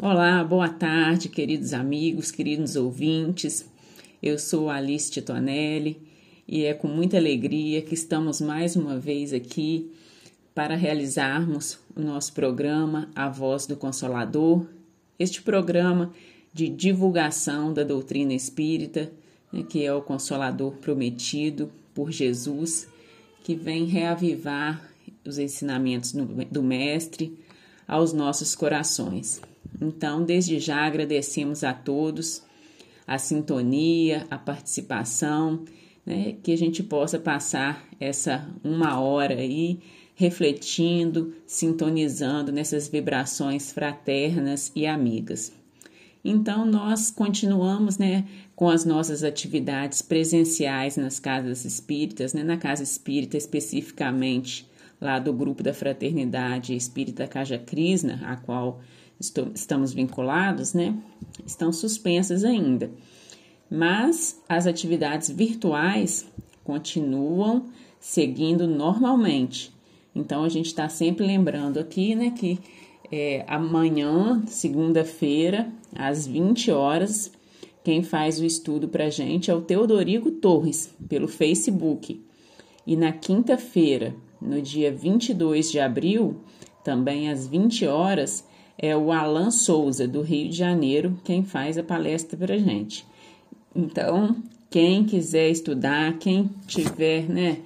Olá, boa tarde, queridos amigos, queridos ouvintes. Eu sou Alice Titonelli e é com muita alegria que estamos mais uma vez aqui para realizarmos o nosso programa A Voz do Consolador, este programa de divulgação da doutrina espírita, né, que é o Consolador prometido por Jesus, que vem reavivar os ensinamentos do Mestre aos nossos corações. Então, desde já agradecemos a todos a sintonia, a participação, né, que a gente possa passar essa uma hora aí refletindo, sintonizando nessas vibrações fraternas e amigas. Então, nós continuamos né, com as nossas atividades presenciais nas casas espíritas, né, na casa espírita especificamente, lá do grupo da Fraternidade Espírita Caja Krishna, a qual estamos vinculados, né, estão suspensas ainda. Mas as atividades virtuais continuam seguindo normalmente. Então a gente está sempre lembrando aqui, né, que é, amanhã, segunda-feira, às 20 horas, quem faz o estudo para gente é o Teodorico Torres, pelo Facebook. E na quinta-feira, no dia 22 de abril, também às 20 horas, é o Alan Souza, do Rio de Janeiro, quem faz a palestra para gente. Então, quem quiser estudar, quem tiver, né,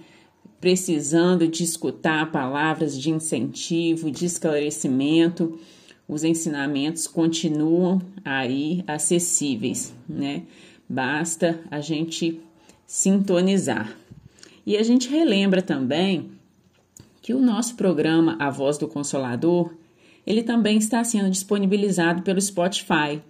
precisando de escutar palavras de incentivo, de esclarecimento, os ensinamentos continuam aí acessíveis, né? Basta a gente sintonizar. E a gente relembra também que o nosso programa A Voz do Consolador ele também está sendo disponibilizado pelo Spotify.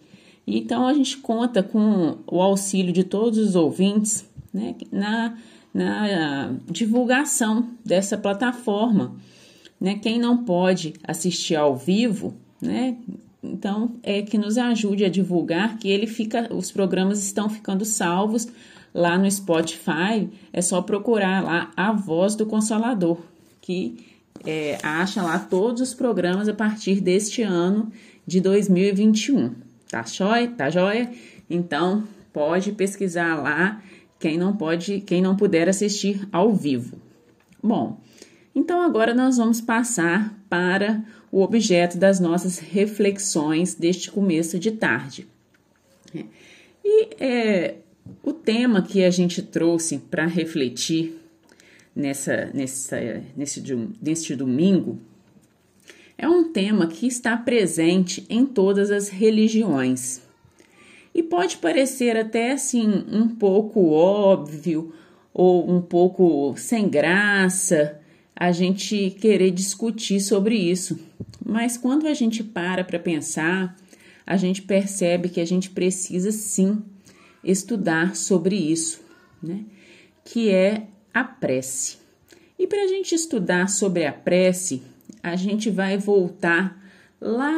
Então a gente conta com o auxílio de todos os ouvintes né, na, na divulgação dessa plataforma. Né? Quem não pode assistir ao vivo, né? Então é que nos ajude a divulgar que ele fica, os programas estão ficando salvos lá no Spotify. É só procurar lá a voz do Consolador, que é, acha lá todos os programas a partir deste ano de 2021. Tá jóia? Tá jóia? Então, pode pesquisar lá quem não pode, quem não puder assistir ao vivo. Bom, então agora nós vamos passar para o objeto das nossas reflexões deste começo de tarde. E é, o tema que a gente trouxe para refletir nessa, nessa, nesse, neste domingo é um tema que está presente em todas as religiões. E pode parecer até assim um pouco óbvio ou um pouco sem graça a gente querer discutir sobre isso. Mas quando a gente para para pensar, a gente percebe que a gente precisa sim estudar sobre isso, né? Que é a prece. E para a gente estudar sobre a prece, a gente vai voltar lá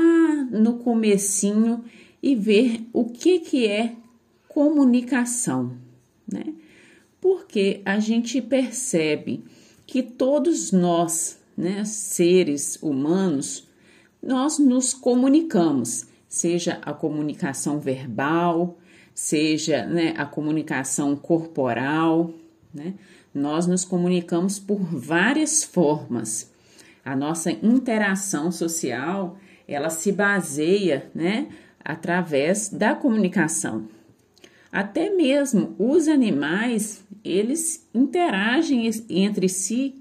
no comecinho e ver o que, que é comunicação, né? Porque a gente percebe que todos nós, né, seres humanos, nós nos comunicamos, seja a comunicação verbal, seja né, a comunicação corporal, né? Nós nos comunicamos por várias formas. A nossa interação social, ela se baseia, né, através da comunicação. Até mesmo os animais, eles interagem entre si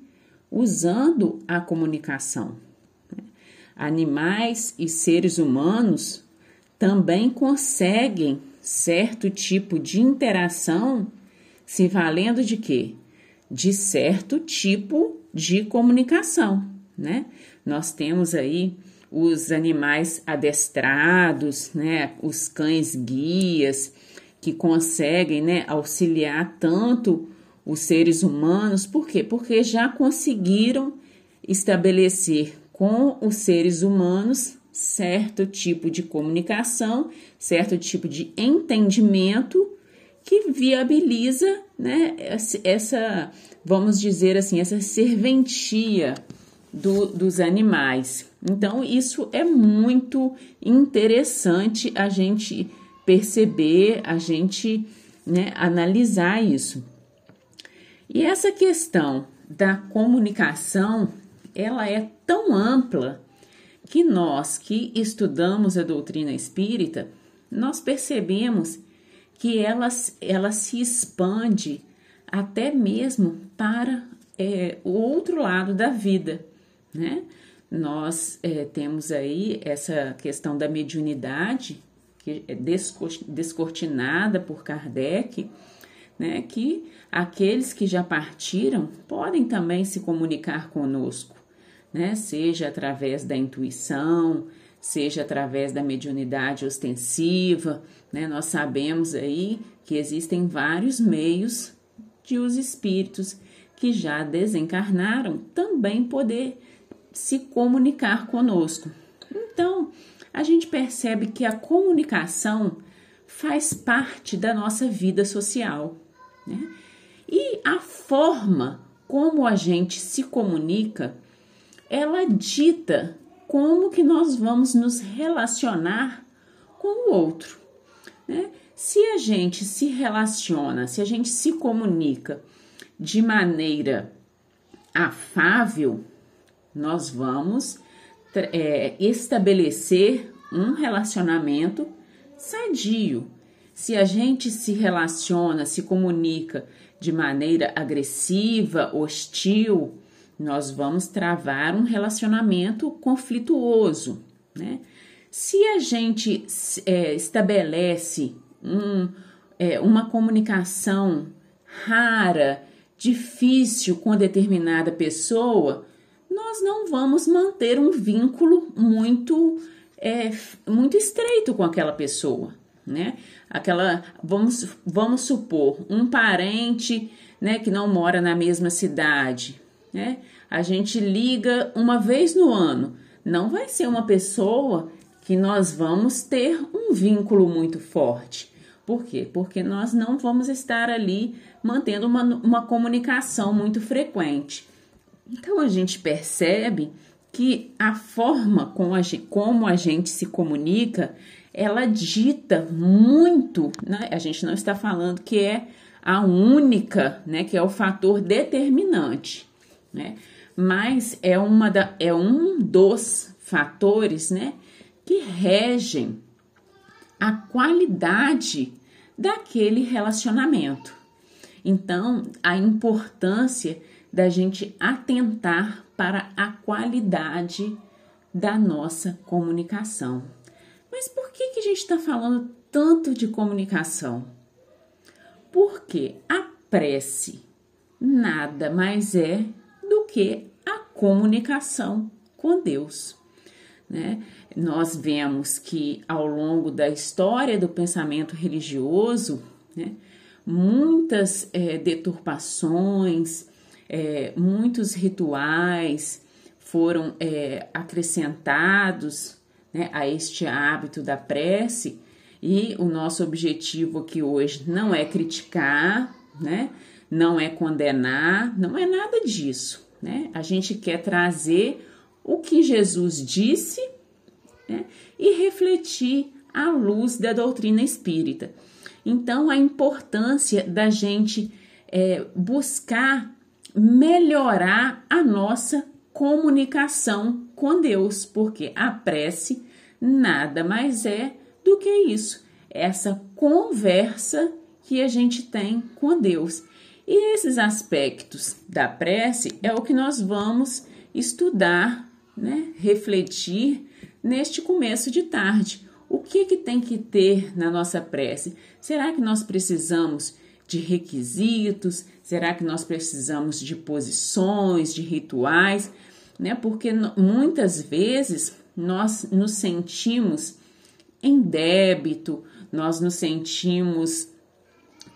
usando a comunicação. Animais e seres humanos também conseguem certo tipo de interação se valendo de quê? De certo tipo de comunicação, né? Nós temos aí os animais adestrados, né? Os cães guias que conseguem, né, auxiliar tanto os seres humanos, por quê? Porque já conseguiram estabelecer com os seres humanos certo tipo de comunicação, certo tipo de entendimento que viabiliza né, essa, vamos dizer assim, essa serventia do, dos animais. Então, isso é muito interessante a gente perceber, a gente né, analisar isso. E essa questão da comunicação, ela é tão ampla que nós que estudamos a doutrina espírita, nós percebemos que ela, ela se expande até mesmo para é, o outro lado da vida, né? Nós é, temos aí essa questão da mediunidade, que é descortinada por Kardec, né? Que aqueles que já partiram podem também se comunicar conosco, né? Seja através da intuição, seja através da mediunidade ostensiva, né? Nós sabemos aí que existem vários meios de os espíritos que já desencarnaram também poder se comunicar conosco. Então, a gente percebe que a comunicação faz parte da nossa vida social. Né? E a forma como a gente se comunica, ela dita como que nós vamos nos relacionar com o outro. Né? Se a gente se relaciona, se a gente se comunica de maneira afável, nós vamos é, estabelecer um relacionamento sadio. Se a gente se relaciona, se comunica de maneira agressiva, hostil, nós vamos travar um relacionamento conflituoso, né? Se a gente é, estabelece um, é, uma comunicação rara, difícil com determinada pessoa, nós não vamos manter um vínculo muito é, muito estreito com aquela pessoa, né? Aquela vamos vamos supor um parente, né, que não mora na mesma cidade, né? A gente liga uma vez no ano, não vai ser uma pessoa que nós vamos ter um vínculo muito forte. Por quê? Porque nós não vamos estar ali mantendo uma, uma comunicação muito frequente. Então a gente percebe que a forma como a gente, como a gente se comunica, ela dita muito, né? A gente não está falando que é a única, né, que é o fator determinante, né? Mas é uma da, é um dos fatores, né, que regem a qualidade daquele relacionamento. Então, a importância da gente atentar para a qualidade da nossa comunicação. Mas por que, que a gente está falando tanto de comunicação? Porque a prece nada mais é que a comunicação com Deus. Né? Nós vemos que ao longo da história do pensamento religioso, né, muitas é, deturpações, é, muitos rituais foram é, acrescentados né, a este hábito da prece, e o nosso objetivo aqui hoje não é criticar, né, não é condenar, não é nada disso. Né? A gente quer trazer o que Jesus disse né, e refletir à luz da doutrina espírita. Então, a importância da gente é, buscar melhorar a nossa comunicação com Deus, porque a prece nada mais é do que isso, essa conversa que a gente tem com Deus. E esses aspectos da prece é o que nós vamos estudar, né, refletir neste começo de tarde. O que, que tem que ter na nossa prece? Será que nós precisamos de requisitos? Será que nós precisamos de posições, de rituais? Né? Porque muitas vezes nós nos sentimos em débito, nós nos sentimos.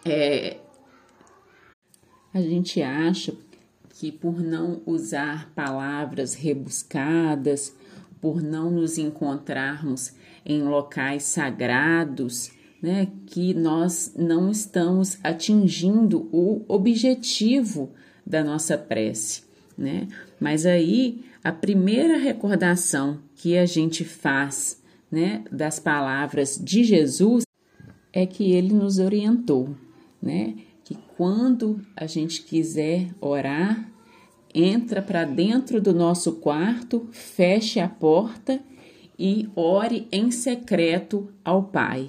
É, a gente acha que por não usar palavras rebuscadas, por não nos encontrarmos em locais sagrados, né, que nós não estamos atingindo o objetivo da nossa prece, né? Mas aí a primeira recordação que a gente faz, né, das palavras de Jesus é que ele nos orientou, né? Que quando a gente quiser orar, entra para dentro do nosso quarto, feche a porta e ore em secreto ao Pai.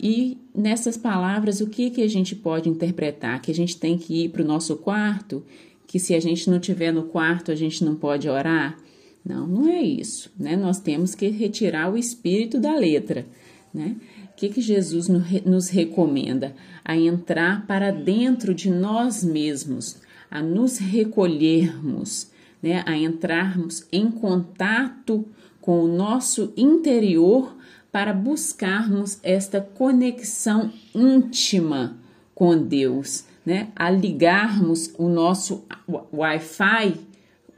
E nessas palavras, o que, que a gente pode interpretar? Que a gente tem que ir para o nosso quarto? Que se a gente não estiver no quarto, a gente não pode orar? Não, não é isso. Né? Nós temos que retirar o espírito da letra. Né? O que, que Jesus nos recomenda? A entrar para dentro de nós mesmos, a nos recolhermos, né? a entrarmos em contato com o nosso interior para buscarmos esta conexão íntima com Deus, né? A ligarmos o nosso Wi-Fi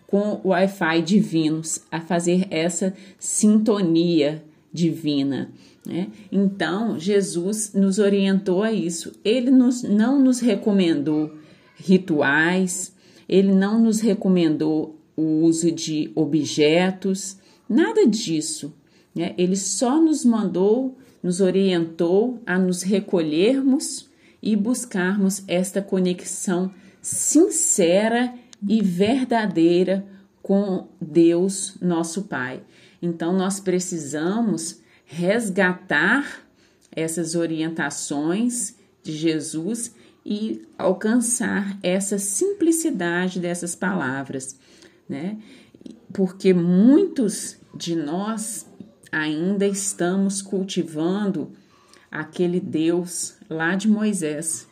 com o Wi-Fi divinos, a fazer essa sintonia divina. Né? Então, Jesus nos orientou a isso. Ele nos, não nos recomendou rituais, ele não nos recomendou o uso de objetos, nada disso. Né? Ele só nos mandou, nos orientou a nos recolhermos e buscarmos esta conexão sincera e verdadeira com Deus, nosso Pai. Então, nós precisamos resgatar essas orientações de Jesus e alcançar essa simplicidade dessas palavras, né? Porque muitos de nós ainda estamos cultivando aquele Deus lá de Moisés,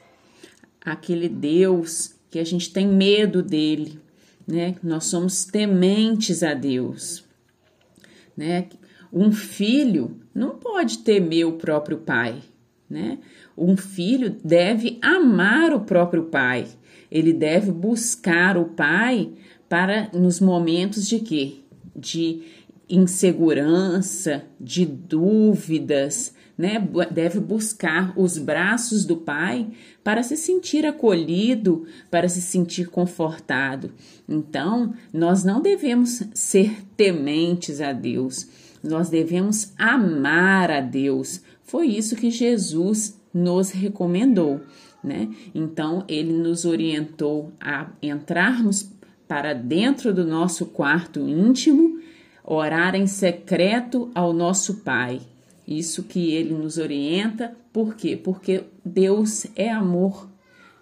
aquele Deus que a gente tem medo dele, né? Nós somos tementes a Deus, né? Um filho não pode temer o próprio pai, né? Um filho deve amar o próprio pai. Ele deve buscar o pai para nos momentos de quê? De insegurança, de dúvidas, né? Deve buscar os braços do pai para se sentir acolhido, para se sentir confortado. Então, nós não devemos ser tementes a Deus, nós devemos amar a Deus. Foi isso que Jesus nos recomendou, né? Então, ele nos orientou a entrarmos para dentro do nosso quarto íntimo orar em secreto ao nosso Pai. Isso que ele nos orienta, por quê? Porque Deus é amor,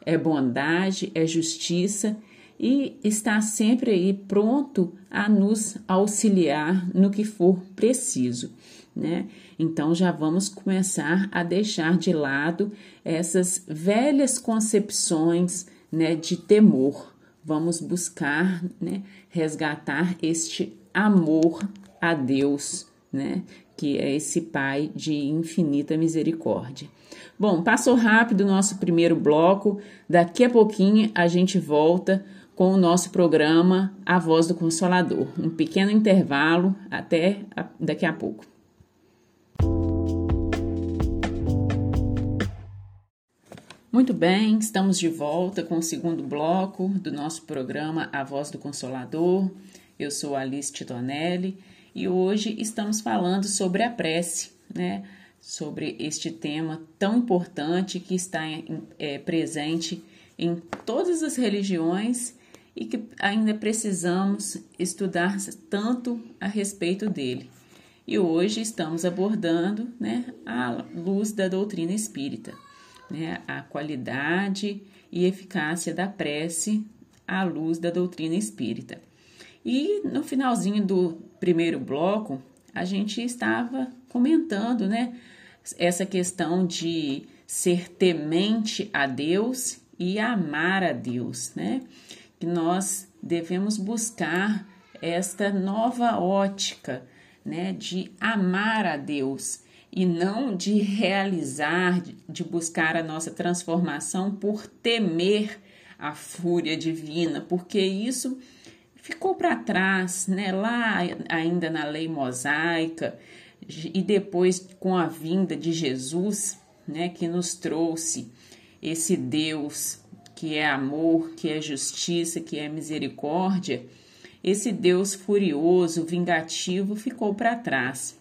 é bondade, é justiça e está sempre aí pronto a nos auxiliar no que for preciso, né? Então já vamos começar a deixar de lado essas velhas concepções, né, de temor. Vamos buscar, né, resgatar este amor a Deus, né? Que é esse Pai de infinita misericórdia. Bom, passou rápido o nosso primeiro bloco. Daqui a pouquinho a gente volta com o nosso programa A Voz do Consolador. Um pequeno intervalo, até daqui a pouco. Muito bem, estamos de volta com o segundo bloco do nosso programa A Voz do Consolador. Eu sou Alice Titonelli e hoje estamos falando sobre a prece, né? Sobre este tema tão importante que está é, presente em todas as religiões e que ainda precisamos estudar tanto a respeito dele. E hoje estamos abordando né, a luz da doutrina espírita, né, a qualidade e eficácia da prece à luz da doutrina espírita. E no finalzinho do primeiro bloco, a gente estava comentando, né, essa questão de ser temente a Deus e amar a Deus, né? Que nós devemos buscar esta nova ótica, né, de amar a Deus e não de realizar, de buscar a nossa transformação por temer a fúria divina, porque isso ficou para trás, né? Lá ainda na lei mosaica e depois com a vinda de Jesus, né, que nos trouxe esse Deus que é amor, que é justiça, que é misericórdia, esse Deus furioso, vingativo, ficou para trás.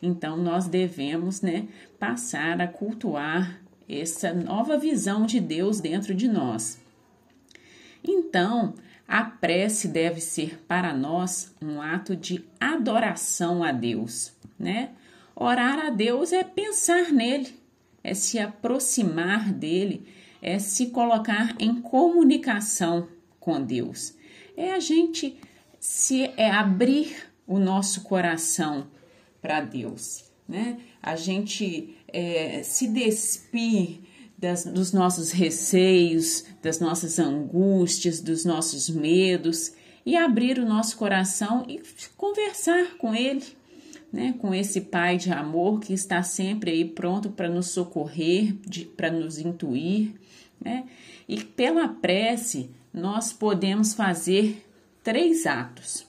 Então nós devemos, né, passar a cultuar essa nova visão de Deus dentro de nós. Então, a prece deve ser para nós um ato de adoração a Deus, né? Orar a Deus é pensar nele, é se aproximar dele, é se colocar em comunicação com Deus. É a gente se é abrir o nosso coração para Deus, né? A gente é, se despir das, dos nossos receios, das nossas angústias, dos nossos medos e abrir o nosso coração e conversar com Ele, né? Com esse Pai de amor que está sempre aí pronto para nos socorrer, para nos intuir, né? E pela prece nós podemos fazer três atos,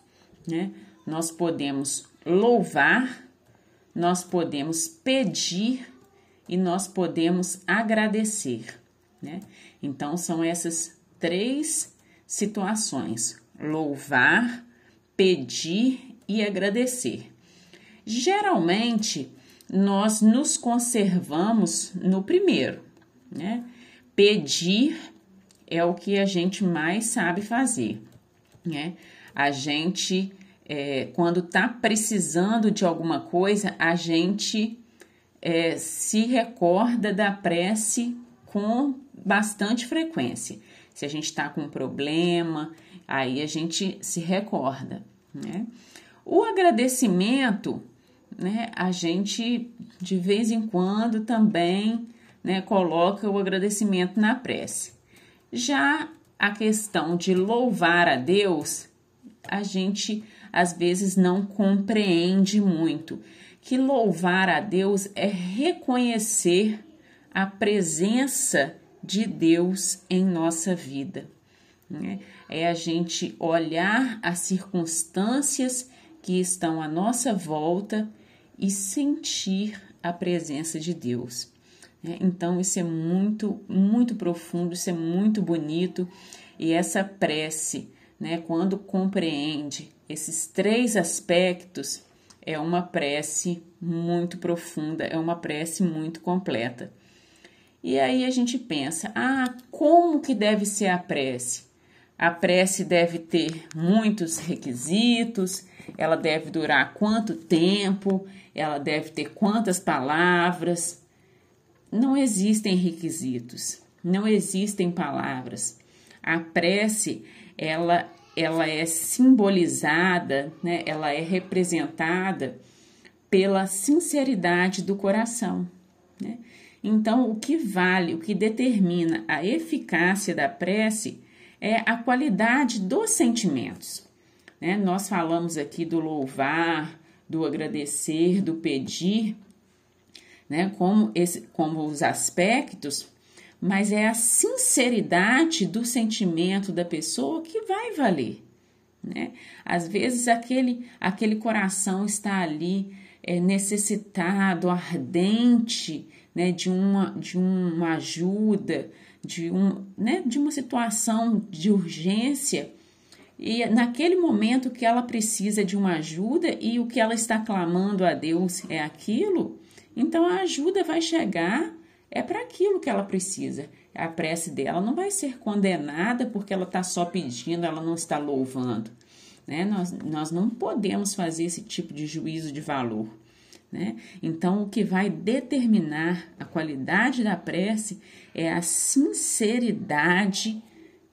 né? Nós podemos louvar, nós podemos pedir e nós podemos agradecer, né? Então são essas três situações: louvar, pedir e agradecer. Geralmente nós nos conservamos no primeiro, né? Pedir é o que a gente mais sabe fazer, né? A gente, é, quando tá precisando de alguma coisa, a gente é, se recorda da prece com bastante frequência. Se a gente está com um problema, aí a gente se recorda, né? O agradecimento, né? A gente de vez em quando também, né? Coloca o agradecimento na prece. Já a questão de louvar a Deus, a gente às vezes não compreende muito que louvar a Deus é reconhecer a presença de Deus em nossa vida. Né? É a gente olhar as circunstâncias que estão à nossa volta e sentir a presença de Deus. Né? Então, isso é muito, muito profundo, isso é muito bonito. E essa prece, né, quando compreende esses três aspectos, é uma prece muito profunda, é uma prece muito completa. E aí a gente pensa: ah, como que deve ser a prece? A prece deve ter muitos requisitos, ela deve durar quanto tempo, ela deve ter quantas palavras. Não existem requisitos, não existem palavras. A prece, ela ela é simbolizada, né, ela é representada pela sinceridade do coração. Né? Então, o que vale, o que determina a eficácia da prece é a qualidade dos sentimentos. Né? Nós falamos aqui do louvar, do agradecer, do pedir, né? como, esse, como os aspectos mas é a sinceridade do sentimento da pessoa que vai valer. Né? Às vezes aquele, aquele coração está ali é, necessitado, ardente né, de, uma, de uma ajuda, de, um, né, de uma situação de urgência. E naquele momento que ela precisa de uma ajuda e o que ela está clamando a Deus é aquilo, então a ajuda vai chegar é para aquilo que ela precisa. A prece dela não vai ser condenada porque ela está só pedindo, ela não está louvando. Né? Nós, nós não podemos fazer esse tipo de juízo de valor. Né? Então, o que vai determinar a qualidade da prece é a sinceridade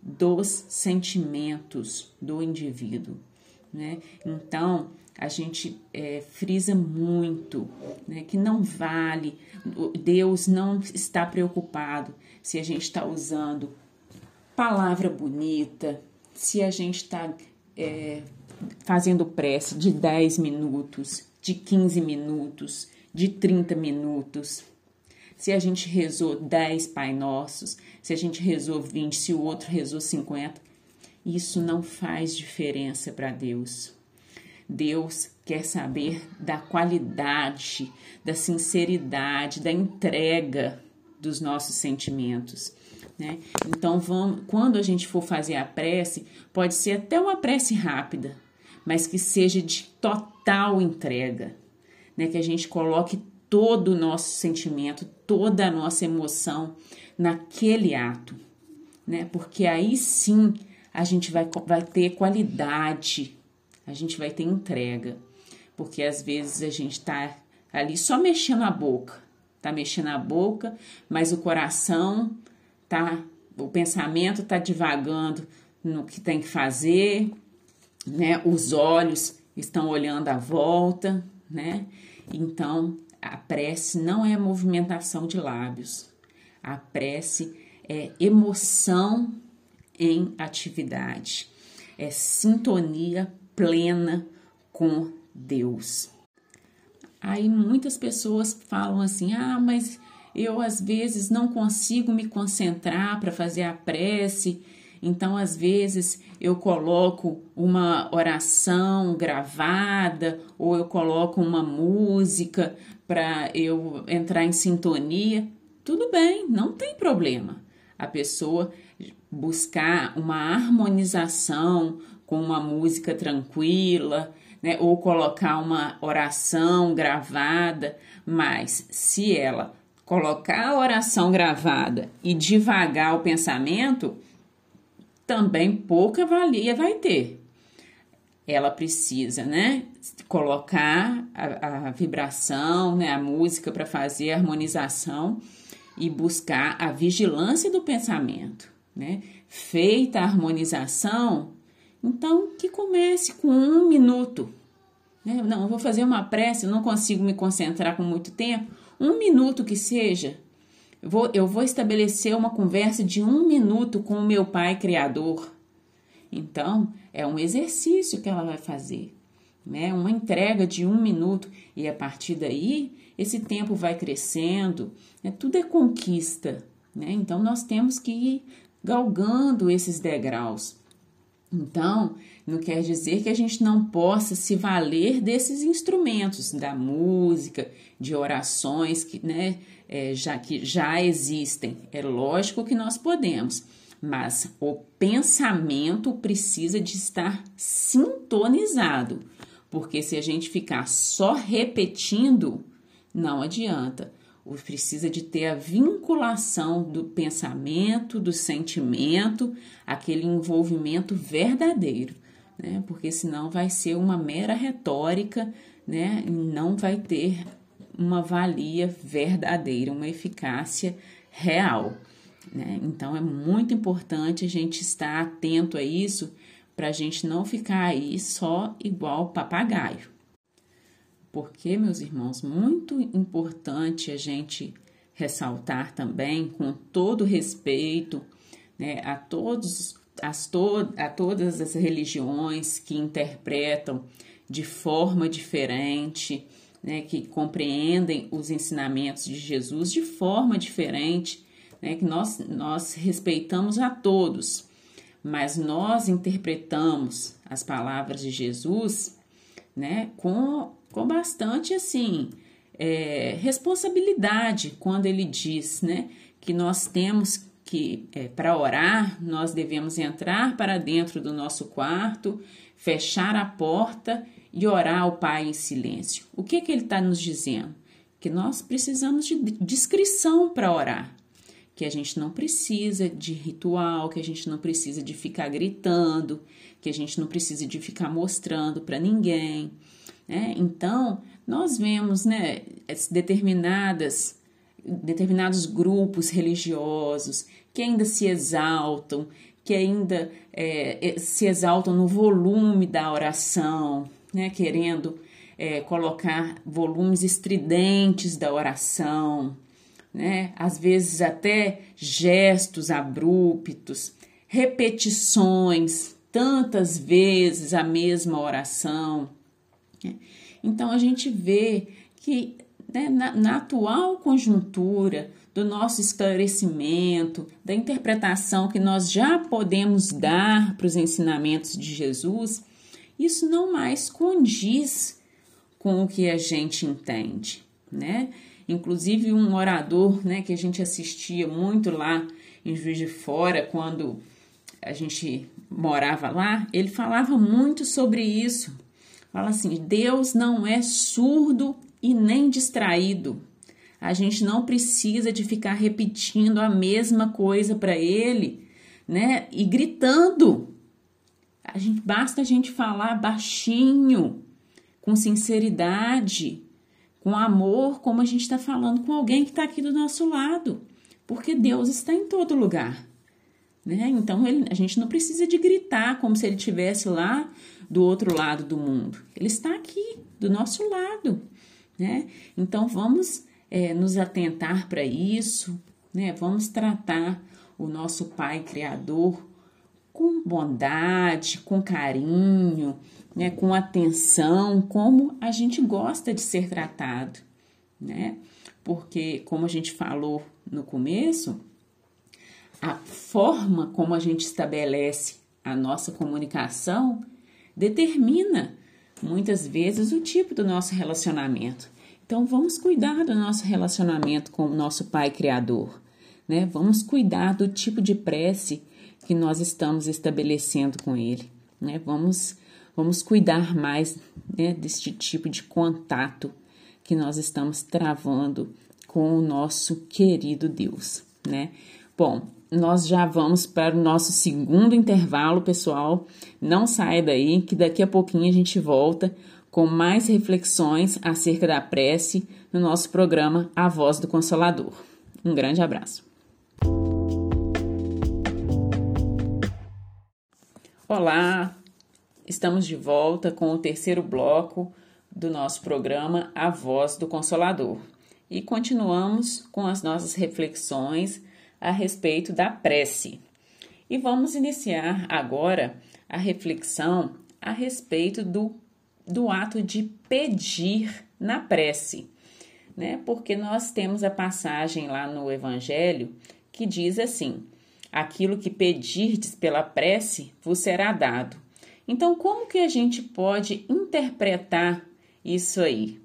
dos sentimentos do indivíduo. Né? Então, a gente é, frisa muito né, que não vale, Deus não está preocupado se a gente está usando palavra bonita, se a gente está é, fazendo prece de 10 minutos, de 15 minutos, de 30 minutos. Se a gente rezou 10 Pai Nossos, se a gente rezou 20, se o outro rezou 50, isso não faz diferença para Deus. Deus quer saber da qualidade, da sinceridade, da entrega dos nossos sentimentos. Né? Então, vamos, quando a gente for fazer a prece, pode ser até uma prece rápida, mas que seja de total entrega, né? que a gente coloque todo o nosso sentimento, toda a nossa emoção naquele ato, né? porque aí sim a gente vai, vai ter qualidade, a gente vai ter entrega, porque às vezes a gente está ali só mexendo a boca, tá mexendo a boca, mas o coração tá, o pensamento tá divagando no que tem que fazer, né? Os olhos estão olhando à volta, né? Então, a prece não é movimentação de lábios. A prece é emoção em atividade. É sintonia plena com Deus. Aí muitas pessoas falam assim: "Ah, mas eu às vezes não consigo me concentrar para fazer a prece, então às vezes eu coloco uma oração gravada ou eu coloco uma música para eu entrar em sintonia. Tudo bem, não tem problema. A pessoa buscar uma harmonização com uma música tranquila, né, ou colocar uma oração gravada, mas se ela colocar a oração gravada e devagar o pensamento, também pouca valia vai ter. Ela precisa, né, colocar a, a vibração, né, a música para fazer a harmonização e buscar a vigilância do pensamento, né? Feita a harmonização, então que comece com um minuto. Né? Não, eu vou fazer uma prece, não consigo me concentrar com muito tempo um minuto que seja, eu vou, eu vou estabelecer uma conversa de um minuto com o meu Pai Criador. Então, é um exercício que ela vai fazer, né? Uma entrega de um minuto e a partir daí esse tempo vai crescendo. Né? Tudo é conquista, né? Então, nós temos que galgando esses degraus. Então, não quer dizer que a gente não possa se valer desses instrumentos, da música, de orações que, né, é, já, que já existem. É lógico que nós podemos, mas o pensamento precisa de estar sintonizado, porque se a gente ficar só repetindo, não adianta precisa de ter a vinculação do pensamento, do sentimento, aquele envolvimento verdadeiro, né? Porque senão vai ser uma mera retórica, né? E não vai ter uma valia verdadeira, uma eficácia real. Né? Então é muito importante a gente estar atento a isso para a gente não ficar aí só igual papagaio. Porque, meus irmãos, muito importante a gente ressaltar também, com todo respeito né, a, todos, as to a todas as religiões que interpretam de forma diferente, né, que compreendem os ensinamentos de Jesus de forma diferente, né, que nós, nós respeitamos a todos, mas nós interpretamos as palavras de Jesus né, com com bastante assim é, responsabilidade quando ele diz, né, que nós temos que é, para orar nós devemos entrar para dentro do nosso quarto, fechar a porta e orar ao Pai em silêncio. O que que ele está nos dizendo? Que nós precisamos de discrição para orar, que a gente não precisa de ritual, que a gente não precisa de ficar gritando, que a gente não precisa de ficar mostrando para ninguém né? Então, nós vemos né, determinadas, determinados grupos religiosos que ainda se exaltam, que ainda é, se exaltam no volume da oração, né, querendo é, colocar volumes estridentes da oração, né, às vezes até gestos abruptos, repetições, tantas vezes a mesma oração. Então a gente vê que né, na, na atual conjuntura do nosso esclarecimento, da interpretação que nós já podemos dar para os ensinamentos de Jesus, isso não mais condiz com o que a gente entende. né? Inclusive um orador, né, que a gente assistia muito lá em Juiz de Fora quando a gente morava lá, ele falava muito sobre isso. Fala assim: Deus não é surdo e nem distraído. A gente não precisa de ficar repetindo a mesma coisa para ele, né? E gritando. A gente basta a gente falar baixinho, com sinceridade, com amor, como a gente está falando com alguém que está aqui do nosso lado, porque Deus está em todo lugar. Né? Então ele, a gente não precisa de gritar como se ele estivesse lá do outro lado do mundo. Ele está aqui, do nosso lado. Né? Então vamos é, nos atentar para isso, né? vamos tratar o nosso Pai Criador com bondade, com carinho, né? com atenção, como a gente gosta de ser tratado. Né? Porque, como a gente falou no começo, a forma como a gente estabelece a nossa comunicação determina muitas vezes o tipo do nosso relacionamento. Então vamos cuidar do nosso relacionamento com o nosso Pai Criador, né? Vamos cuidar do tipo de prece que nós estamos estabelecendo com Ele, né? Vamos vamos cuidar mais né, deste tipo de contato que nós estamos travando com o nosso querido Deus, né? Bom, nós já vamos para o nosso segundo intervalo, pessoal. Não saia daí, que daqui a pouquinho a gente volta com mais reflexões acerca da prece no nosso programa A Voz do Consolador. Um grande abraço. Olá, estamos de volta com o terceiro bloco do nosso programa A Voz do Consolador e continuamos com as nossas reflexões a respeito da prece. E vamos iniciar agora a reflexão a respeito do, do ato de pedir na prece, né? Porque nós temos a passagem lá no Evangelho que diz assim: aquilo que pedirdes pela prece vos será dado. Então, como que a gente pode interpretar isso aí?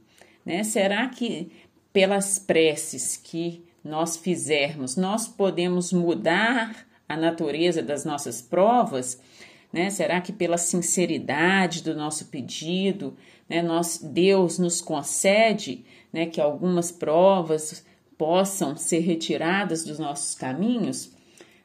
Né? Será que pelas preces que nós fizermos, nós podemos mudar a natureza das nossas provas? Né? Será que pela sinceridade do nosso pedido, né, nós, Deus nos concede né, que algumas provas possam ser retiradas dos nossos caminhos?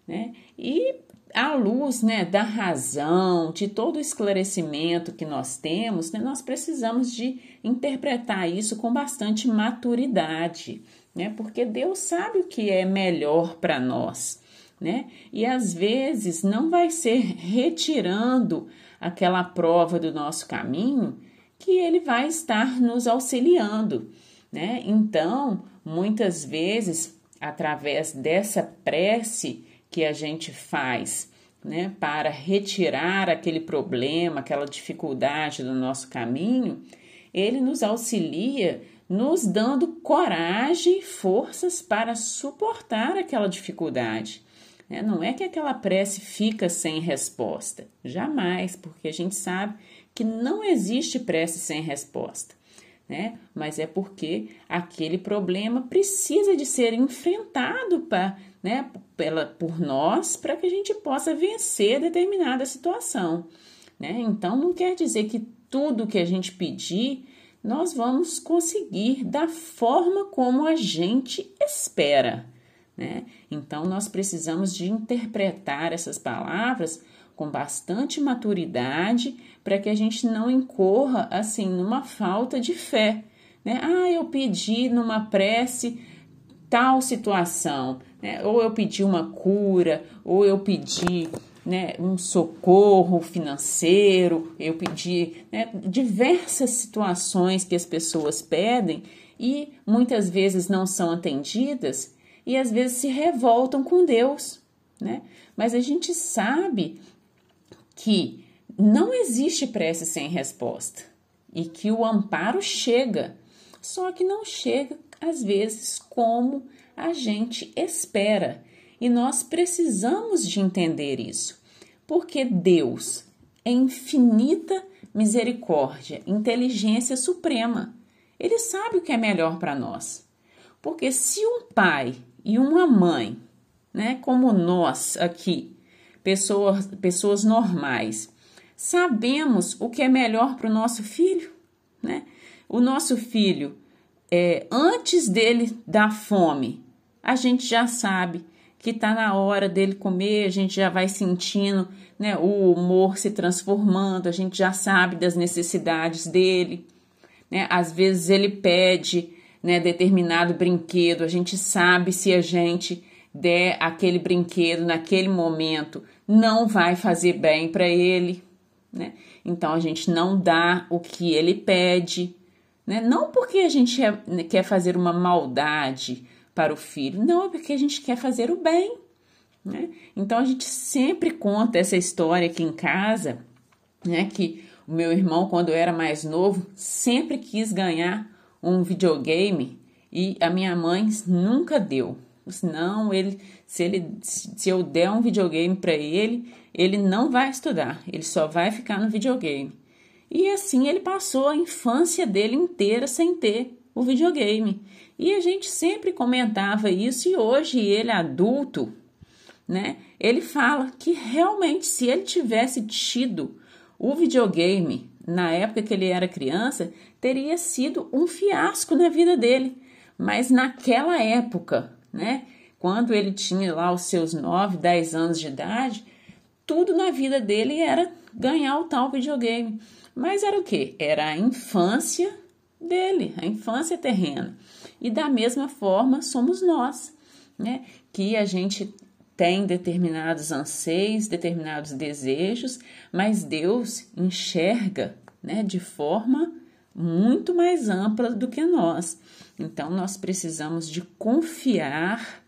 Né? E à luz né, da razão, de todo o esclarecimento que nós temos, né, nós precisamos de interpretar isso com bastante maturidade né? Porque Deus sabe o que é melhor para nós, né? E às vezes não vai ser retirando aquela prova do nosso caminho que ele vai estar nos auxiliando, né? Então, muitas vezes, através dessa prece que a gente faz, né, para retirar aquele problema, aquela dificuldade do nosso caminho, ele nos auxilia nos dando coragem e forças para suportar aquela dificuldade. Né? Não é que aquela prece fica sem resposta, jamais, porque a gente sabe que não existe prece sem resposta. Né? Mas é porque aquele problema precisa de ser enfrentado pra, né, pela, por nós para que a gente possa vencer determinada situação. Né? Então não quer dizer que tudo que a gente pedir nós vamos conseguir da forma como a gente espera. Né? Então, nós precisamos de interpretar essas palavras com bastante maturidade para que a gente não incorra assim numa falta de fé. Né? Ah, eu pedi numa prece tal situação, né? ou eu pedi uma cura, ou eu pedi né, um socorro financeiro, eu pedi né, diversas situações que as pessoas pedem e muitas vezes não são atendidas e às vezes se revoltam com Deus, né? Mas a gente sabe que não existe prece sem resposta e que o amparo chega, só que não chega às vezes como a gente espera. E nós precisamos de entender isso, porque Deus é infinita misericórdia, inteligência suprema. Ele sabe o que é melhor para nós. Porque se um pai e uma mãe, né, como nós aqui, pessoas, pessoas normais, sabemos o que é melhor para o nosso filho, né? O nosso filho, é, antes dele dar fome, a gente já sabe que está na hora dele comer, a gente já vai sentindo né, o humor se transformando, a gente já sabe das necessidades dele. Né? Às vezes ele pede né, determinado brinquedo, a gente sabe se a gente der aquele brinquedo naquele momento, não vai fazer bem para ele. Né? Então a gente não dá o que ele pede, né? não porque a gente quer fazer uma maldade para o filho, não, é porque a gente quer fazer o bem. Né? Então a gente sempre conta essa história aqui em casa, né? Que o meu irmão, quando eu era mais novo, sempre quis ganhar um videogame e a minha mãe nunca deu. Não, ele, se ele, se eu der um videogame para ele, ele não vai estudar, ele só vai ficar no videogame. E assim ele passou a infância dele inteira sem ter o videogame. E a gente sempre comentava isso e hoje ele adulto, né? Ele fala que realmente se ele tivesse tido o videogame na época que ele era criança, teria sido um fiasco na vida dele. Mas naquela época, né, quando ele tinha lá os seus 9, 10 anos de idade, tudo na vida dele era ganhar o tal videogame. Mas era o que? Era a infância dele, a infância terrena. E da mesma forma somos nós, né? Que a gente tem determinados anseios, determinados desejos, mas Deus enxerga né, de forma muito mais ampla do que nós. Então, nós precisamos de confiar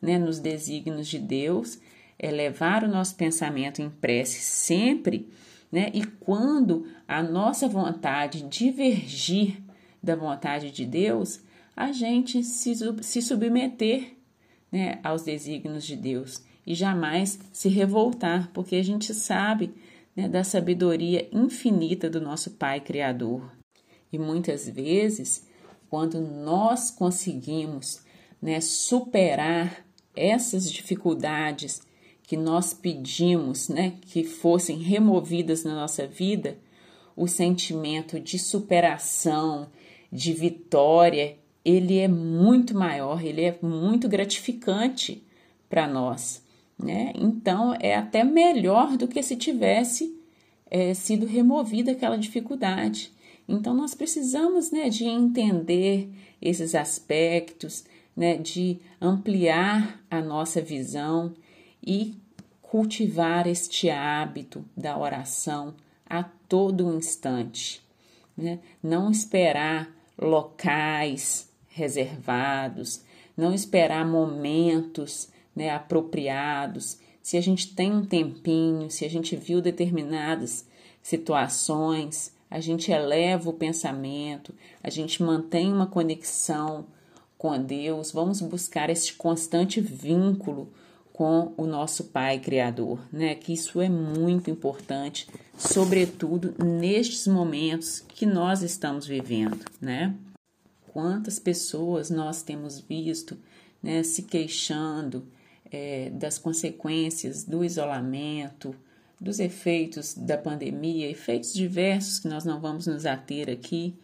né, nos desígnios de Deus, elevar o nosso pensamento em prece sempre, né, e quando a nossa vontade divergir da vontade de Deus, a gente se, se submeter né, aos desígnios de Deus e jamais se revoltar, porque a gente sabe né, da sabedoria infinita do nosso Pai Criador. E muitas vezes, quando nós conseguimos né, superar essas dificuldades que nós pedimos né, que fossem removidas na nossa vida, o sentimento de superação, de vitória ele é muito maior, ele é muito gratificante para nós. Né? Então, é até melhor do que se tivesse é, sido removida aquela dificuldade. Então, nós precisamos né, de entender esses aspectos, né, de ampliar a nossa visão e cultivar este hábito da oração a todo instante. Né? Não esperar locais reservados, não esperar momentos né, apropriados. Se a gente tem um tempinho, se a gente viu determinadas situações, a gente eleva o pensamento, a gente mantém uma conexão com Deus, vamos buscar esse constante vínculo com o nosso Pai Criador, né? Que isso é muito importante, sobretudo nestes momentos que nós estamos vivendo, né? Quantas pessoas nós temos visto né, se queixando é, das consequências do isolamento, dos efeitos da pandemia, efeitos diversos que nós não vamos nos ater aqui,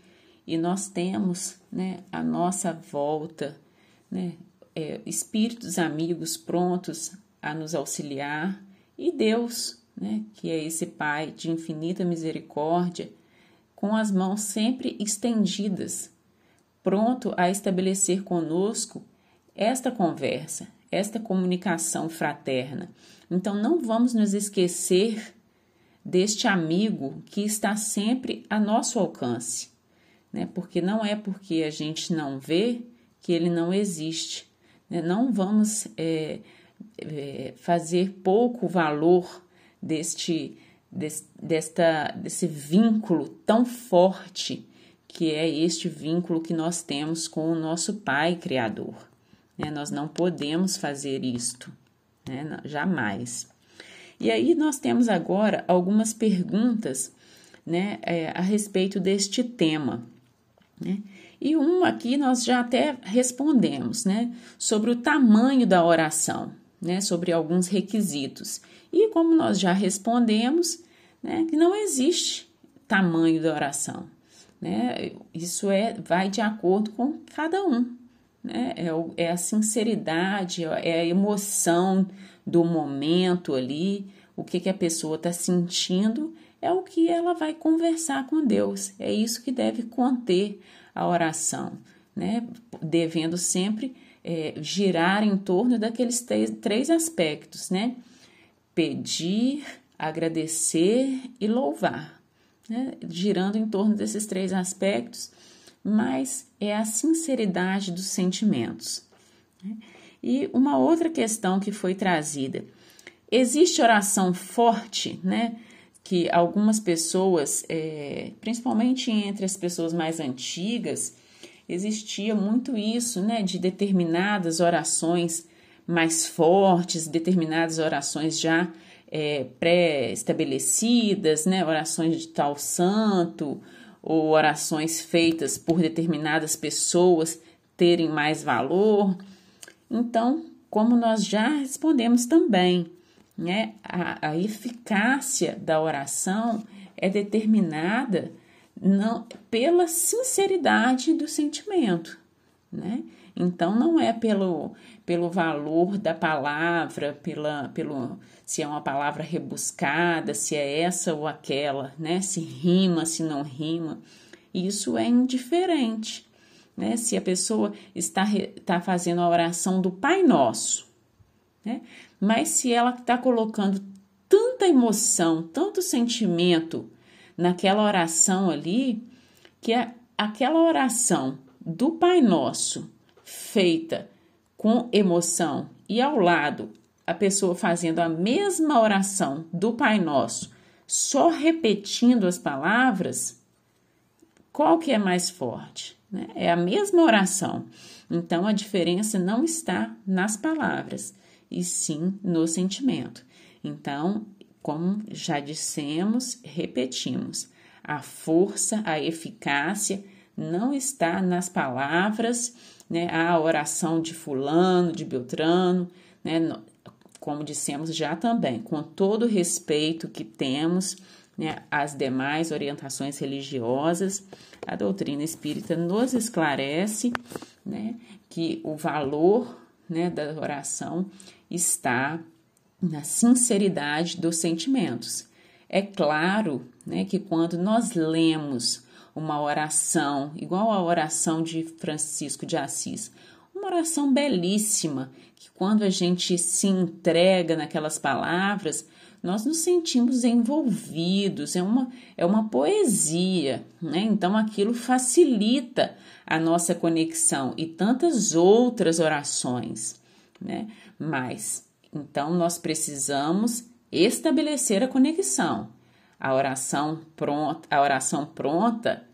e nós temos né, a nossa volta, né, é, espíritos amigos prontos a nos auxiliar, e Deus, né, que é esse Pai de infinita misericórdia, com as mãos sempre estendidas pronto a estabelecer conosco esta conversa, esta comunicação fraterna. Então, não vamos nos esquecer deste amigo que está sempre a nosso alcance, né? Porque não é porque a gente não vê que ele não existe. Né? Não vamos é, é, fazer pouco valor deste, deste, desta, desse vínculo tão forte que é este vínculo que nós temos com o nosso Pai Criador. Né? Nós não podemos fazer isto, né? jamais. E aí nós temos agora algumas perguntas né, é, a respeito deste tema. Né? E um aqui nós já até respondemos, né, sobre o tamanho da oração, né, sobre alguns requisitos. E como nós já respondemos, né, que não existe tamanho da oração, né? Isso é vai de acordo com cada um, né? É, é a sinceridade, é a emoção do momento ali, o que, que a pessoa está sentindo é o que ela vai conversar com Deus. É isso que deve conter a oração, né? Devendo sempre é, girar em torno daqueles três, três aspectos, né? Pedir, agradecer e louvar, né? Girando em torno desses três aspectos, mas é a sinceridade dos sentimentos. Né? E uma outra questão que foi trazida: existe oração forte, né? Que algumas pessoas, é, principalmente entre as pessoas mais antigas, existia muito isso, né, de determinadas orações mais fortes, determinadas orações já é, pré-estabelecidas, né, orações de tal santo, ou orações feitas por determinadas pessoas terem mais valor. Então, como nós já respondemos também, né? A, a eficácia da oração é determinada não pela sinceridade do sentimento, né? Então não é pelo, pelo valor da palavra, pela, pelo se é uma palavra rebuscada, se é essa ou aquela, né? Se rima, se não rima. Isso é indiferente, né? Se a pessoa está, está fazendo a oração do Pai Nosso, né? Mas se ela está colocando tanta emoção, tanto sentimento naquela oração ali, que é aquela oração do Pai Nosso feita com emoção e ao lado a pessoa fazendo a mesma oração do Pai Nosso, só repetindo as palavras, qual que é mais forte? Né? É a mesma oração. Então a diferença não está nas palavras, e sim no sentimento. Então, como já dissemos, repetimos, a força, a eficácia não está nas palavras, né, a oração de fulano, de Beltrano, né, como dissemos já também, com todo o respeito que temos né, às demais orientações religiosas, a doutrina espírita nos esclarece né, que o valor né, da oração está na sinceridade dos sentimentos. É claro né, que quando nós lemos uma oração, igual a oração de Francisco de Assis, uma oração belíssima, que quando a gente se entrega naquelas palavras, nós nos sentimos envolvidos, é uma, é uma poesia, né? Então aquilo facilita a nossa conexão e tantas outras orações, né? Mas então nós precisamos estabelecer a conexão. A oração pronta, a oração pronta,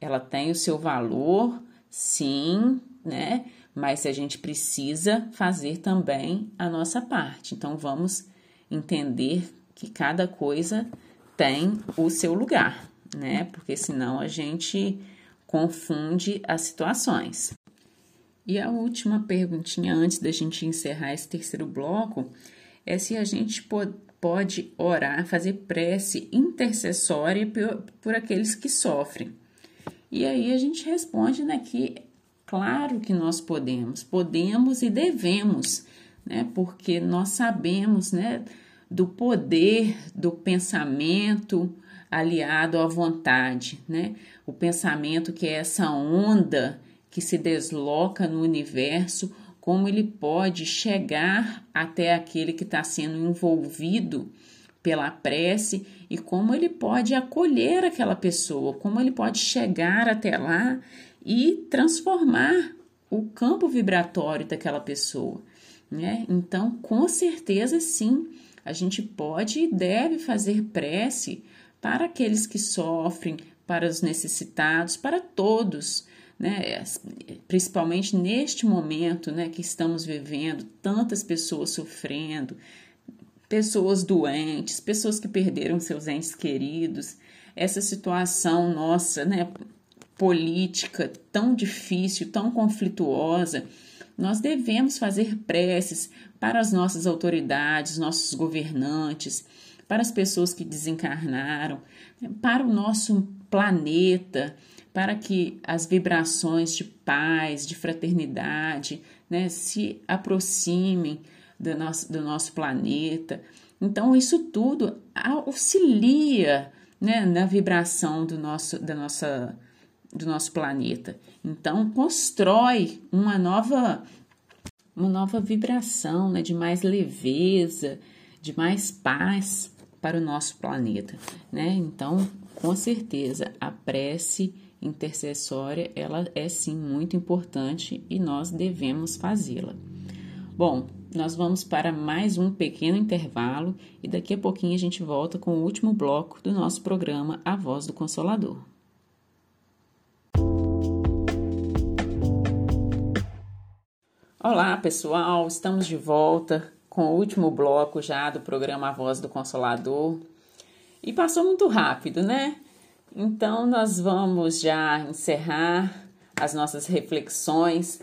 ela tem o seu valor, sim, né? Mas a gente precisa fazer também a nossa parte. Então vamos entender que cada coisa tem o seu lugar, né? Porque senão a gente confunde as situações. E a última perguntinha antes da gente encerrar esse terceiro bloco é se a gente pode orar, fazer prece intercessória por, aqueles que sofrem. E aí a gente responde né, que claro que nós podemos, podemos e devemos, né, porque nós sabemos né, do poder do pensamento aliado à vontade, né? O pensamento que é essa onda que se desloca no universo, como ele pode chegar até aquele que está sendo envolvido pela prece e como ele pode acolher aquela pessoa, como ele pode chegar até lá e transformar o campo vibratório daquela pessoa. Né? Então, com certeza, sim, a gente pode e deve fazer prece para aqueles que sofrem, para os necessitados, para todos né? Principalmente neste momento, né, que estamos vivendo, tantas pessoas sofrendo, pessoas doentes, pessoas que perderam seus entes queridos, essa situação nossa, né, política tão difícil, tão conflituosa, nós devemos fazer preces para as nossas autoridades, nossos governantes, para as pessoas que desencarnaram, para o nosso planeta, para que as vibrações de paz, de fraternidade, né, se aproximem do nosso, do nosso planeta. Então, isso tudo auxilia né, na vibração do nosso, da nossa, do nosso planeta. Então, constrói uma nova, uma nova vibração né, de mais leveza, de mais paz para o nosso planeta. Né? Então, com certeza, a prece intercessória ela é sim muito importante e nós devemos fazê-la. Bom, nós vamos para mais um pequeno intervalo e daqui a pouquinho a gente volta com o último bloco do nosso programa A Voz do Consolador. Olá, pessoal, estamos de volta com o último bloco já do programa A Voz do Consolador. E passou muito rápido, né? Então, nós vamos já encerrar as nossas reflexões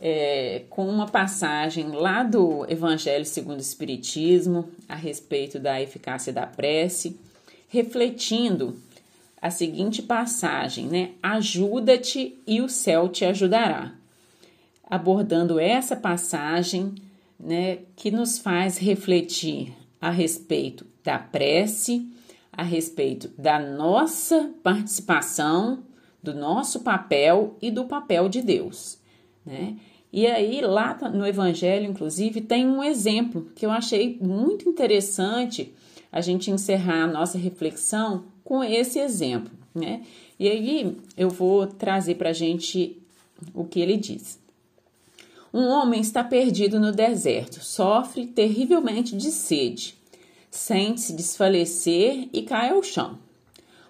é, com uma passagem lá do Evangelho segundo o Espiritismo a respeito da eficácia da prece, refletindo a seguinte passagem, né? Ajuda-te e o céu te ajudará. Abordando essa passagem, né, que nos faz refletir a respeito da prece, a respeito da nossa participação, do nosso papel e do papel de Deus, né? E aí, lá no Evangelho, inclusive, tem um exemplo que eu achei muito interessante a gente encerrar a nossa reflexão com esse exemplo, né? E aí eu vou trazer para a gente o que ele diz. Um homem está perdido no deserto, sofre terrivelmente de sede, sente-se desfalecer e cai ao chão.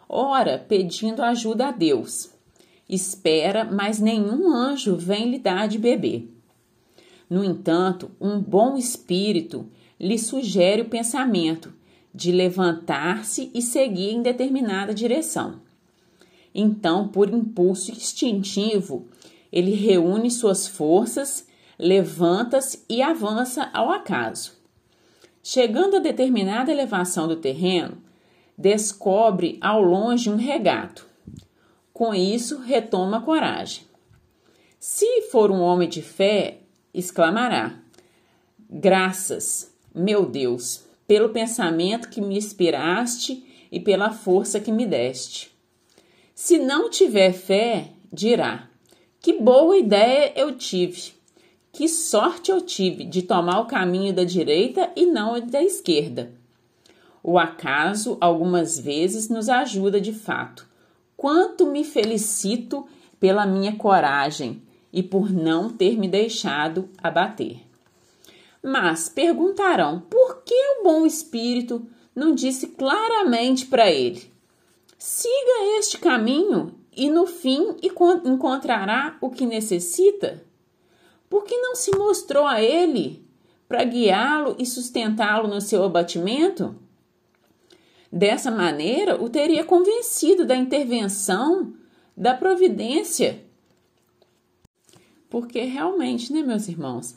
Ora, pedindo ajuda a Deus. Espera, mas nenhum anjo vem lhe dar de beber. No entanto, um bom espírito lhe sugere o pensamento de levantar-se e seguir em determinada direção. Então, por impulso instintivo, ele reúne suas forças, levanta-se e avança ao acaso. Chegando a determinada elevação do terreno, descobre ao longe um regato. Com isso, retoma a coragem. Se for um homem de fé, exclamará: Graças, meu Deus, pelo pensamento que me inspiraste e pela força que me deste. Se não tiver fé, dirá: Que boa ideia eu tive! Que sorte eu tive de tomar o caminho da direita e não da esquerda. O acaso algumas vezes nos ajuda de fato. Quanto me felicito pela minha coragem e por não ter me deixado abater. Mas perguntarão por que o bom espírito não disse claramente para ele: siga este caminho e no fim encontrará o que necessita? Por que não se mostrou a ele para guiá-lo e sustentá-lo no seu abatimento? Dessa maneira, o teria convencido da intervenção da providência. Porque realmente, né, meus irmãos,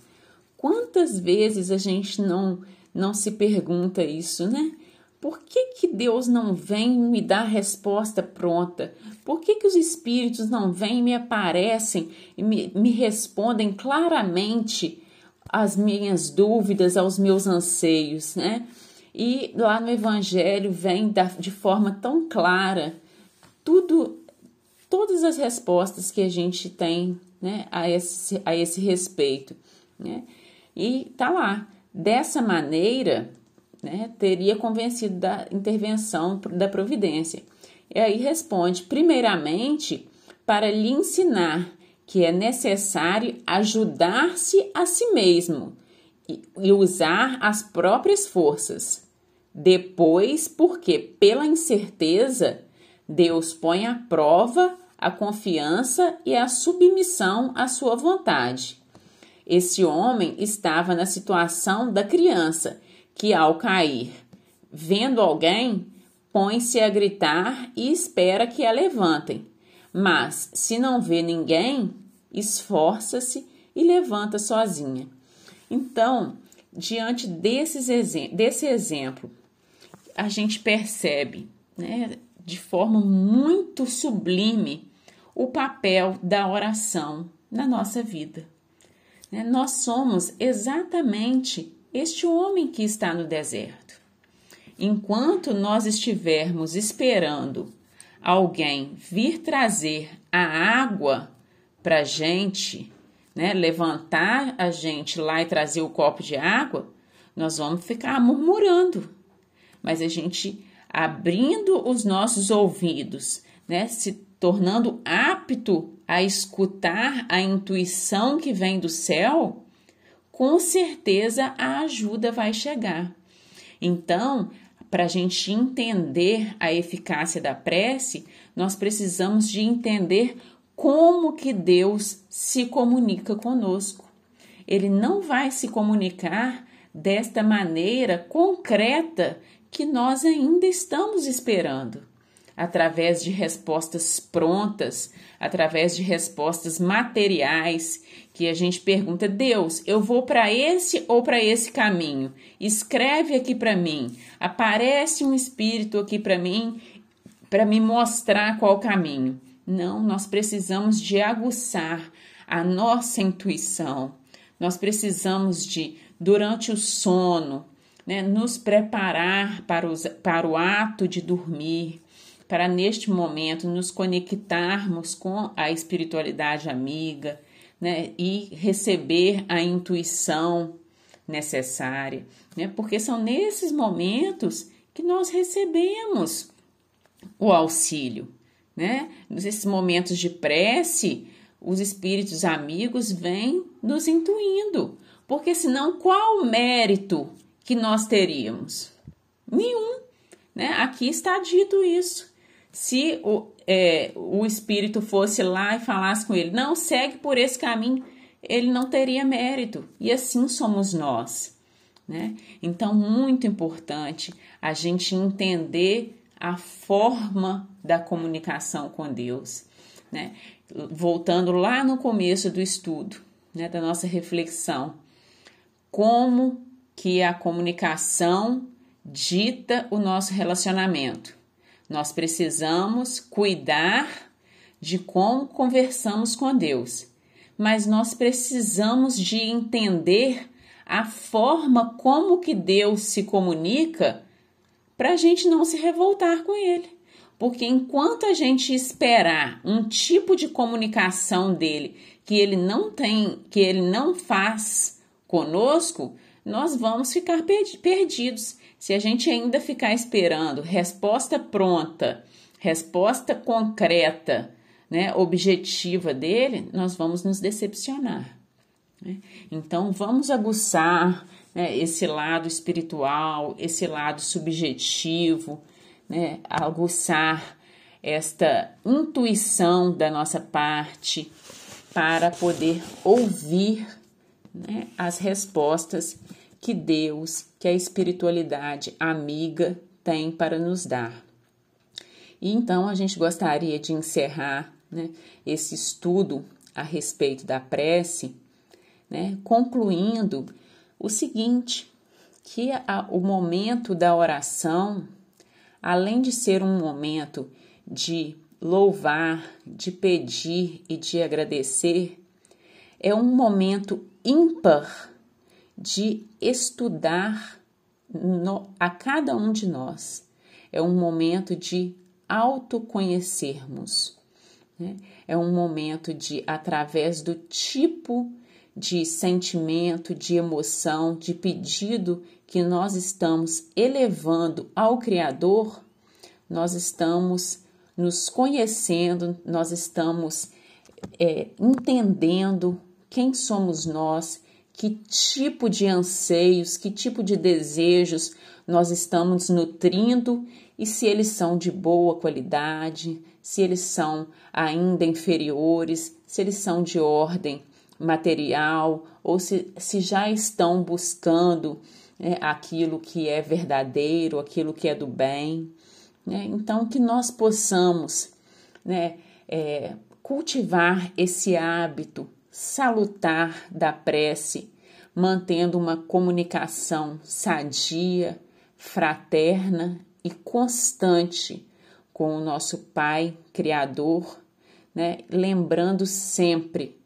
quantas vezes a gente não não se pergunta isso, né? Por que, que Deus não vem me dar a resposta pronta? Por que, que os espíritos não vêm e me aparecem e me, me respondem claramente às minhas dúvidas, aos meus anseios, né? E lá no Evangelho vem da, de forma tão clara tudo, todas as respostas que a gente tem né, a, esse, a esse respeito. Né? E tá lá. Dessa maneira, né, teria convencido da intervenção da providência. E aí responde, primeiramente, para lhe ensinar que é necessário ajudar-se a si mesmo e, usar as próprias forças. Depois, porque pela incerteza, Deus põe à prova a confiança e a submissão à sua vontade. Esse homem estava na situação da criança que, ao cair, vendo alguém, põe-se a gritar e espera que a levantem. Mas, se não vê ninguém, esforça-se e levanta sozinha. Então, diante desses desse exemplo, a gente percebe né, de forma muito sublime o papel da oração na nossa vida. Né? Nós somos exatamente este homem que está no deserto. Enquanto nós estivermos esperando alguém vir trazer a água para a gente, né, levantar a gente lá e trazer o copo de água, nós vamos ficar murmurando. Mas a gente abrindo os nossos ouvidos, né, se tornando apto a escutar a intuição que vem do céu, com certeza a ajuda vai chegar. Então, para a gente entender a eficácia da prece, nós precisamos de entender como que Deus se comunica conosco. Ele não vai se comunicar desta maneira concreta que nós ainda estamos esperando, através de respostas prontas, através de respostas materiais, que a gente pergunta: Deus, eu vou para esse ou para esse caminho? Escreve aqui para mim. Aparece um espírito aqui para mim para me mostrar qual caminho. Não, nós precisamos de aguçar a nossa intuição. Nós precisamos de, durante o sono, né, nos preparar para, os, para o ato de dormir, para neste momento nos conectarmos com a espiritualidade amiga né, e receber a intuição necessária, né, porque são nesses momentos que nós recebemos o auxílio né? Nesses momentos de prece, os espíritos amigos vêm nos intuindo, porque senão qual mérito que nós teríamos? Nenhum, né? Aqui está dito isso. Se o, é, o espírito fosse lá e falasse com ele, não, segue por esse caminho, ele não teria mérito. E assim somos nós. Né? Então, muito importante a gente entender a forma da comunicação com Deus, né? Voltando lá no começo do estudo, né, da nossa reflexão, como que a comunicação dita o nosso relacionamento. Nós precisamos cuidar de como conversamos com Deus, mas nós precisamos de entender a forma como que Deus se comunica para a gente não se revoltar com ele. Porque enquanto a gente esperar um tipo de comunicação dele que ele não tem, que ele não faz conosco, nós vamos ficar perdidos. Se a gente ainda ficar esperando resposta pronta, resposta concreta, né, objetiva dele, nós vamos nos decepcionar. Né? Então, vamos aguçar né, esse lado espiritual, esse lado subjetivo, né, aguçar esta intuição da nossa parte para poder ouvir né, as respostas que Deus, que a espiritualidade amiga tem para nos dar. E então a gente gostaria de encerrar né, esse estudo a respeito da prece, né, concluindo o seguinte, que a, o momento da oração, além de ser um momento de louvar, de pedir e de agradecer, é um momento ímpar de estudar no, a cada um de nós. É um momento de autoconhecermos. Né? É um momento de, através do tipo de sentimento, de emoção, de pedido que nós estamos elevando ao Criador, nós estamos nos conhecendo, nós estamos é, entendendo quem somos nós, que tipo de anseios, que tipo de desejos nós estamos nutrindo e se eles são de boa qualidade, se eles são ainda inferiores, se eles são de ordem material ou se, se já estão buscando né, aquilo que é verdadeiro, aquilo que é do bem. Né? Então, que nós possamos né, é, cultivar esse hábito salutar da prece, mantendo uma comunicação sadia, fraterna e constante com o nosso Pai Criador, né? lembrando sempre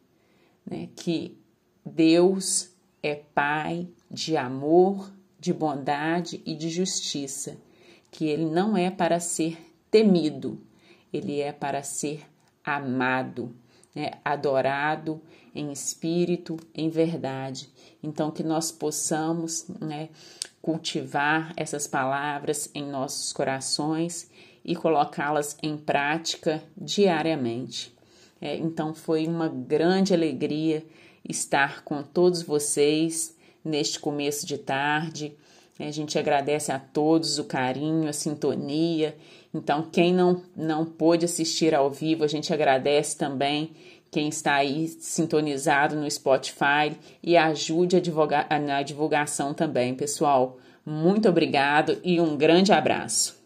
né, que Deus é Pai de amor, de bondade e de justiça, que Ele não é para ser temido, Ele é para ser amado, né? adorado em espírito, em verdade. Então, que nós possamos né, cultivar essas palavras em nossos corações e colocá-las em prática diariamente. É, então, foi uma grande alegria estar com todos vocês neste começo de tarde. A gente agradece a todos o carinho, a sintonia. Então, quem não, não pôde assistir ao vivo, a gente agradece também quem está aí sintonizado no Spotify e ajude a divulgar, na divulgação também, pessoal. Muito obrigado e um grande abraço.